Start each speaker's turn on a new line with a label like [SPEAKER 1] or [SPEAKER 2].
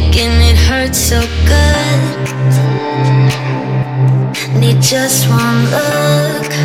[SPEAKER 1] making it hurt so good. Need just one look.